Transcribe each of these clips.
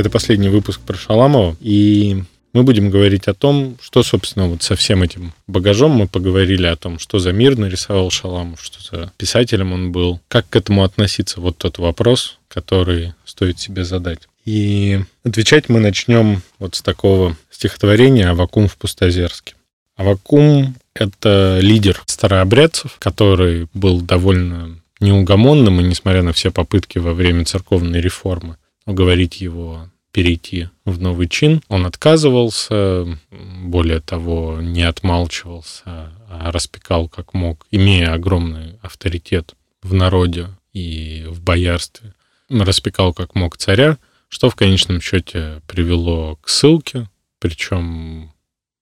Это последний выпуск про Шаламова, и мы будем говорить о том, что, собственно, вот со всем этим багажом мы поговорили о том, что за мир нарисовал Шаламов, что за писателем он был, как к этому относиться, вот тот вопрос, который стоит себе задать. И отвечать мы начнем вот с такого стихотворения «Авакум в Пустозерске». Авакум — это лидер старообрядцев, который был довольно неугомонным, и несмотря на все попытки во время церковной реформы уговорить его перейти в новый чин, он отказывался, более того, не отмалчивался, а распекал как мог, имея огромный авторитет в народе и в боярстве, распекал как мог царя, что в конечном счете привело к ссылке, причем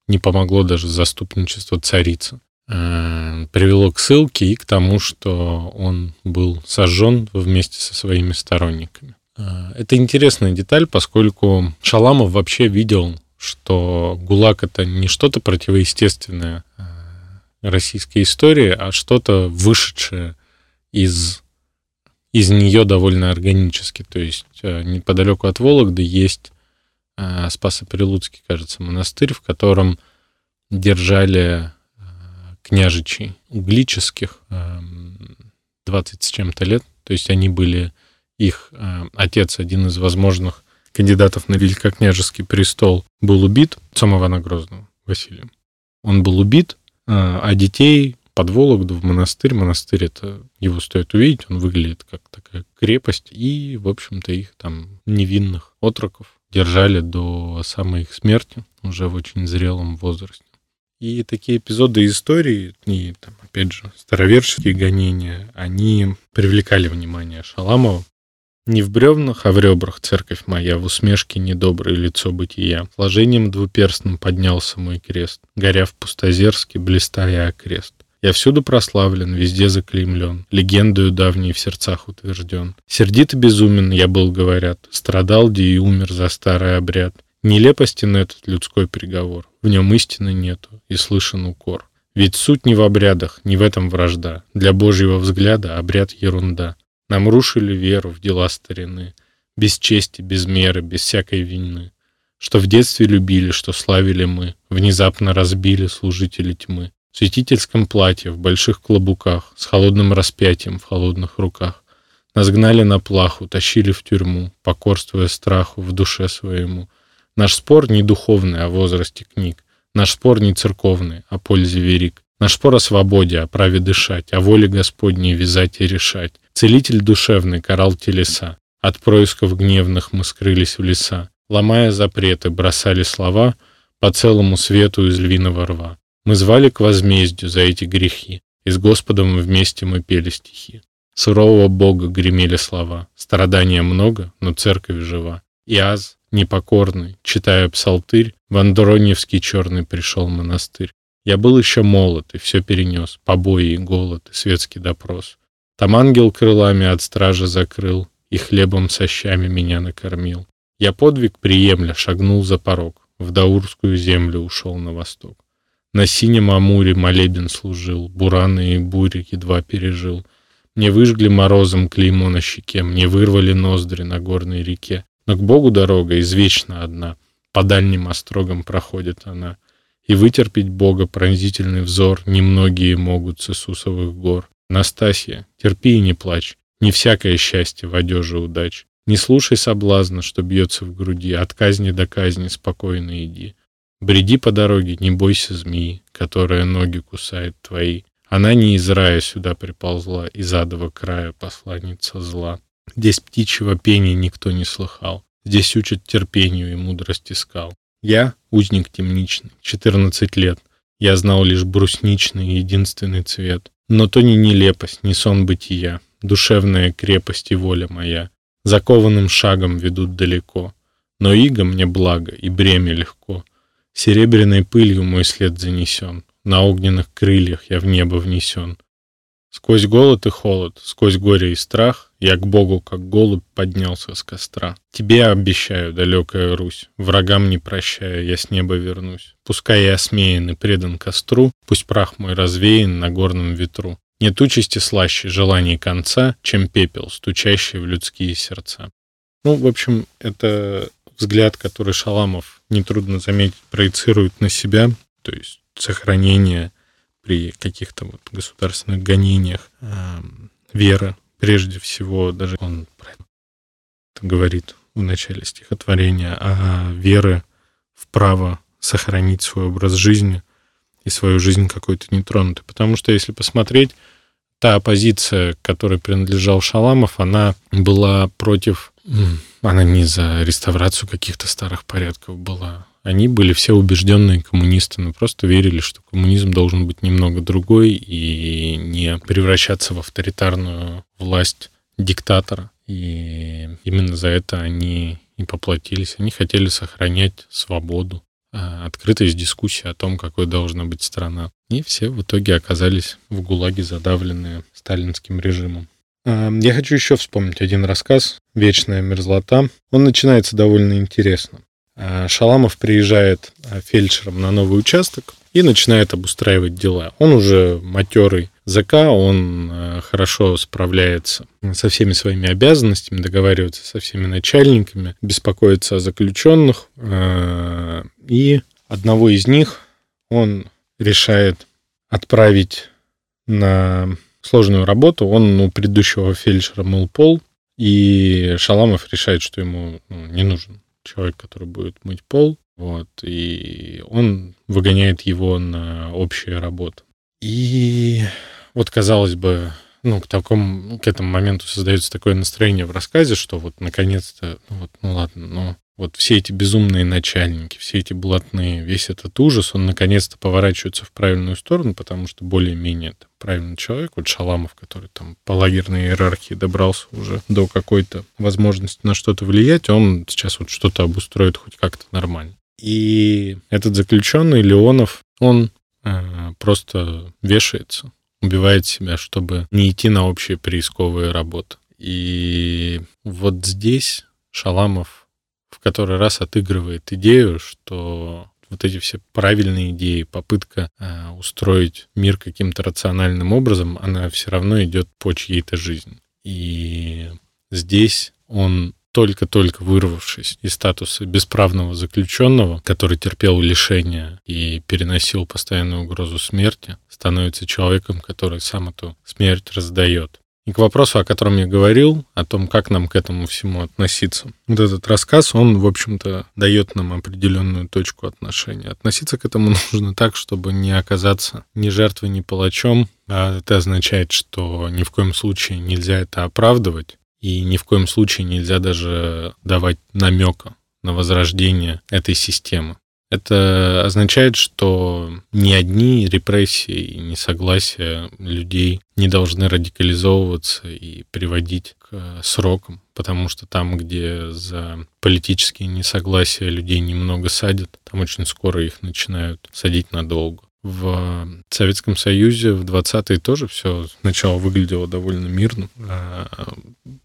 не помогло даже заступничество царицы. Э, привело к ссылке и к тому, что он был сожжен вместе со своими сторонниками. Э, это интересная деталь, поскольку Шаламов вообще видел, что ГУЛАГ это не что-то противоестественное э, российской истории, а что-то вышедшее из, из нее довольно органически. То есть неподалеку от Вологды есть Спасо-Прилуцкий, кажется, монастырь, в котором держали княжичей углических 20 эм, с чем-то лет. То есть они были, их э, отец, один из возможных кандидатов на великокняжеский престол, был убит, отцом Ивана Грозного, Василием. Он был убит, э, а детей под Вологду в монастырь. Монастырь это его стоит увидеть, он выглядит как такая крепость. И, в общем-то, их там невинных отроков держали до самой их смерти уже в очень зрелом возрасте. И такие эпизоды истории, и, там, опять же, староверческие гонения, они привлекали внимание Шаламова. Не в бревнах, а в ребрах церковь моя, в усмешке недоброе лицо бытия. Сложением двуперстным поднялся мой крест, горя в пустозерске, блистая окрест. Я всюду прославлен, везде заклеймлен, легендою давней в сердцах утвержден. Сердит и безумен я был, говорят, страдал, где и умер за старый обряд. Нелепостен этот людской приговор, в нем истины нету, и слышен укор. Ведь суть не в обрядах, не в этом вражда. Для Божьего взгляда обряд ерунда. Нам рушили веру в дела старины, без чести, без меры, без всякой вины. Что в детстве любили, что славили мы, внезапно разбили служители тьмы. В святительском платье, в больших клобуках, с холодным распятием в холодных руках. Нас гнали на плаху, тащили в тюрьму, покорствуя страху в душе своему — Наш спор не духовный о возрасте книг. Наш спор не церковный о пользе верик. Наш спор о свободе, о праве дышать, о воле Господней вязать и решать. Целитель душевный карал телеса. От происков гневных мы скрылись в леса. Ломая запреты, бросали слова по целому свету из львиного рва. Мы звали к возмездию за эти грехи, и с Господом вместе мы пели стихи. Сурового Бога гремели слова. Страдания много, но церковь жива. И аз, непокорный, читая псалтырь, в Андроневский черный пришел монастырь. Я был еще молод и все перенес, побои и голод, и светский допрос. Там ангел крылами от стражи закрыл, и хлебом со щами меня накормил. Я подвиг приемля шагнул за порог, в Даурскую землю ушел на восток. На синем Амуре молебен служил, бураны и бури едва пережил. Мне выжгли морозом клеймо на щеке, мне вырвали ноздри на горной реке. Но к Богу дорога извечно одна, по дальним острогам проходит она. И вытерпеть Бога пронзительный взор немногие могут с Иисусовых гор. Настасья, терпи и не плачь, не всякое счастье в одежде удач. Не слушай соблазна, что бьется в груди, от казни до казни спокойно иди. Бреди по дороге, не бойся змеи, которая ноги кусает твои. Она не из рая сюда приползла, из адового края посланница зла. Здесь птичьего пения никто не слыхал. Здесь учат терпению и мудрости скал. Я — узник темничный, 14 лет. Я знал лишь брусничный единственный цвет. Но то не нелепость, не сон бытия, Душевная крепость и воля моя. Закованным шагом ведут далеко. Но иго мне благо, и бремя легко. Серебряной пылью мой след занесен. На огненных крыльях я в небо внесен. Сквозь голод и холод, сквозь горе и страх, Я к Богу, как голубь, поднялся с костра. Тебе обещаю, далекая Русь, Врагам не прощая, я с неба вернусь. Пускай я осмеян и предан костру, Пусть прах мой развеян на горном ветру. Нет участи слаще желаний конца, Чем пепел, стучащий в людские сердца. Ну, в общем, это взгляд, который Шаламов, нетрудно заметить, проецирует на себя, то есть сохранение при каких-то вот государственных гонениях э, веры, прежде всего, даже он про это говорит в начале стихотворения, а веры в право сохранить свой образ жизни и свою жизнь какой-то нетронутой. Потому что если посмотреть, та оппозиция, которой принадлежал Шаламов, она была против... Она не за реставрацию каких-то старых порядков была. Они были все убежденные коммунисты, но просто верили, что коммунизм должен быть немного другой и не превращаться в авторитарную власть диктатора. И именно за это они и поплатились. Они хотели сохранять свободу, а, открытость дискуссии о том, какой должна быть страна. И все в итоге оказались в ГУЛАГе, задавленные сталинским режимом. А, я хочу еще вспомнить один рассказ «Вечная мерзлота». Он начинается довольно интересно. А, Шаламов приезжает фельдшером на новый участок и начинает обустраивать дела. Он уже матерый ЗК, он э, хорошо справляется со всеми своими обязанностями, договаривается со всеми начальниками, беспокоится о заключенных. Э, и одного из них он решает отправить на сложную работу. Он у предыдущего фельдшера мыл пол, и Шаламов решает, что ему ну, не нужен человек, который будет мыть пол. Вот, и он выгоняет его на общие работы. И вот, казалось бы, ну, к такому, к этому моменту создается такое настроение в рассказе, что вот наконец-то, ну, вот, ну ладно, но вот все эти безумные начальники, все эти блатные, весь этот ужас, он наконец-то поворачивается в правильную сторону, потому что более-менее правильный человек, вот Шаламов, который там по лагерной иерархии добрался уже до какой-то возможности на что-то влиять, он сейчас вот что-то обустроит хоть как-то нормально. И этот заключенный Леонов, он э, просто вешается убивает себя, чтобы не идти на общие приисковые работы. И вот здесь Шаламов в который раз отыгрывает идею, что вот эти все правильные идеи, попытка э, устроить мир каким-то рациональным образом, она все равно идет по чьей-то жизни. И здесь он только-только вырвавшись из статуса бесправного заключенного, который терпел лишения и переносил постоянную угрозу смерти, становится человеком, который сам эту смерть раздает. И к вопросу, о котором я говорил, о том, как нам к этому всему относиться. Вот этот рассказ, он, в общем-то, дает нам определенную точку отношения. Относиться к этому нужно так, чтобы не оказаться ни жертвой, ни палачом. А это означает, что ни в коем случае нельзя это оправдывать, и ни в коем случае нельзя даже давать намека на возрождение этой системы. Это означает, что ни одни репрессии и несогласия людей не должны радикализовываться и приводить к срокам, потому что там, где за политические несогласия людей немного садят, там очень скоро их начинают садить надолго. В Советском Союзе в 20-е тоже все сначала выглядело довольно мирно,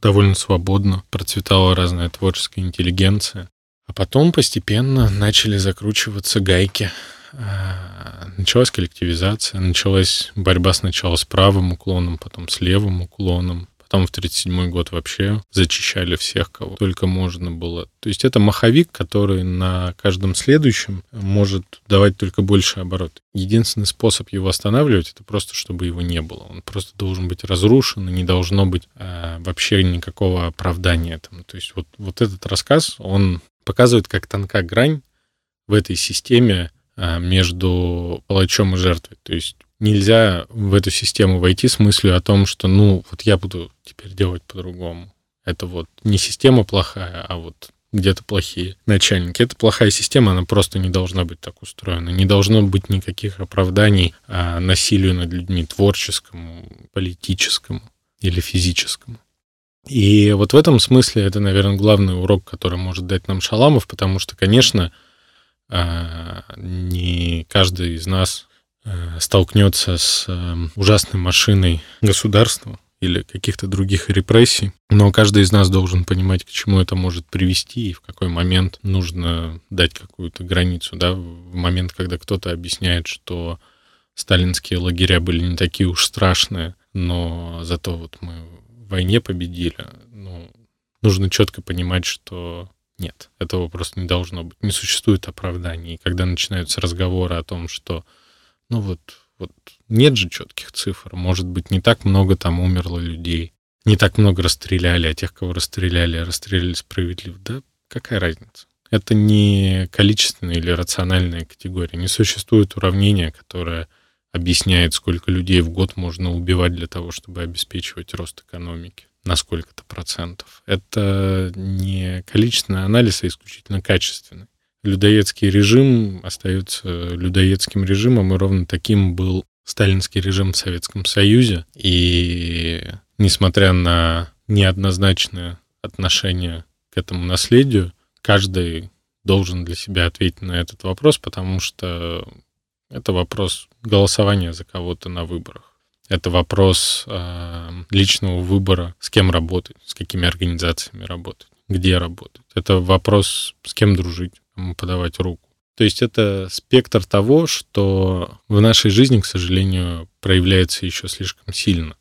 довольно свободно, процветала разная творческая интеллигенция. А потом постепенно начали закручиваться гайки. А, началась коллективизация, началась борьба сначала с правым уклоном, потом с левым уклоном, Потом в 1937 год вообще зачищали всех, кого только можно было. То есть это маховик, который на каждом следующем может давать только больше оборот. Единственный способ его останавливать, это просто, чтобы его не было. Он просто должен быть разрушен, и не должно быть э, вообще никакого оправдания этому. То есть вот, вот этот рассказ, он показывает, как тонка грань в этой системе э, между палачом и жертвой. То есть нельзя в эту систему войти с мыслью о том, что, ну, вот я буду теперь делать по-другому. Это вот не система плохая, а вот где-то плохие начальники. Это плохая система, она просто не должна быть так устроена. Не должно быть никаких оправданий а, насилию над людьми творческому, политическому или физическому. И вот в этом смысле это, наверное, главный урок, который может дать нам Шаламов, потому что, конечно, а, не каждый из нас столкнется с э, ужасной машиной государства или каких-то других репрессий. Но каждый из нас должен понимать, к чему это может привести и в какой момент нужно дать какую-то границу. Да? В момент, когда кто-то объясняет, что сталинские лагеря были не такие уж страшные, но зато вот мы в войне победили. Ну, нужно четко понимать, что Нет, этого просто не должно быть. Не существует оправданий. И когда начинаются разговоры о том, что, ну вот, вот нет же четких цифр, может быть, не так много там умерло людей, не так много расстреляли, а тех, кого расстреляли, расстреляли справедливо. Да какая разница? Это не количественная или рациональная категория. Не существует уравнения, которое объясняет, сколько людей в год можно убивать для того, чтобы обеспечивать рост экономики на сколько-то процентов. Это не количественный анализ, а исключительно качественный. Людоедский режим остается людоедским режимом, и ровно таким был сталинский режим в Советском Союзе. И несмотря на неоднозначное отношение к этому наследию, каждый должен для себя ответить на этот вопрос, потому что это вопрос голосования за кого-то на выборах. Это вопрос э, личного выбора, с кем работать, с какими организациями работать, где работать. Это вопрос, с кем дружить, кому подавать руку. То есть это спектр того, что в нашей жизни, к сожалению, проявляется еще слишком сильно.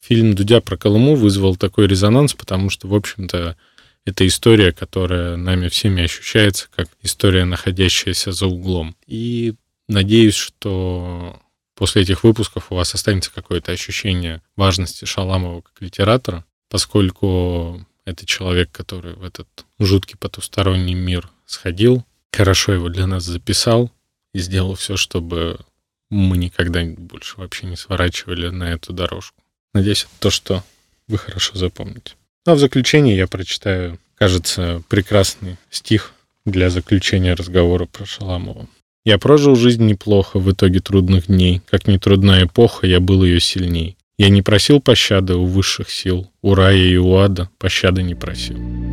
Фильм «Дудя про Колыму» вызвал такой резонанс, потому что, в общем-то, это история, которая нами всеми ощущается как история, находящаяся за углом. И надеюсь, что после этих выпусков у вас останется какое-то ощущение важности Шаламова как литератора, поскольку это человек, который в этот жуткий потусторонний мир сходил, хорошо его для нас записал и сделал все, чтобы мы никогда больше вообще не сворачивали на эту дорожку. Надеюсь, это то, что вы хорошо запомните. Ну, а в заключение я прочитаю, кажется, прекрасный стих для заключения разговора про Шаламова. Я прожил жизнь неплохо в итоге трудных дней. Как ни трудна эпоха, я был ее сильней. Я не просил пощады у высших сил. У рая и у ада пощады не просил.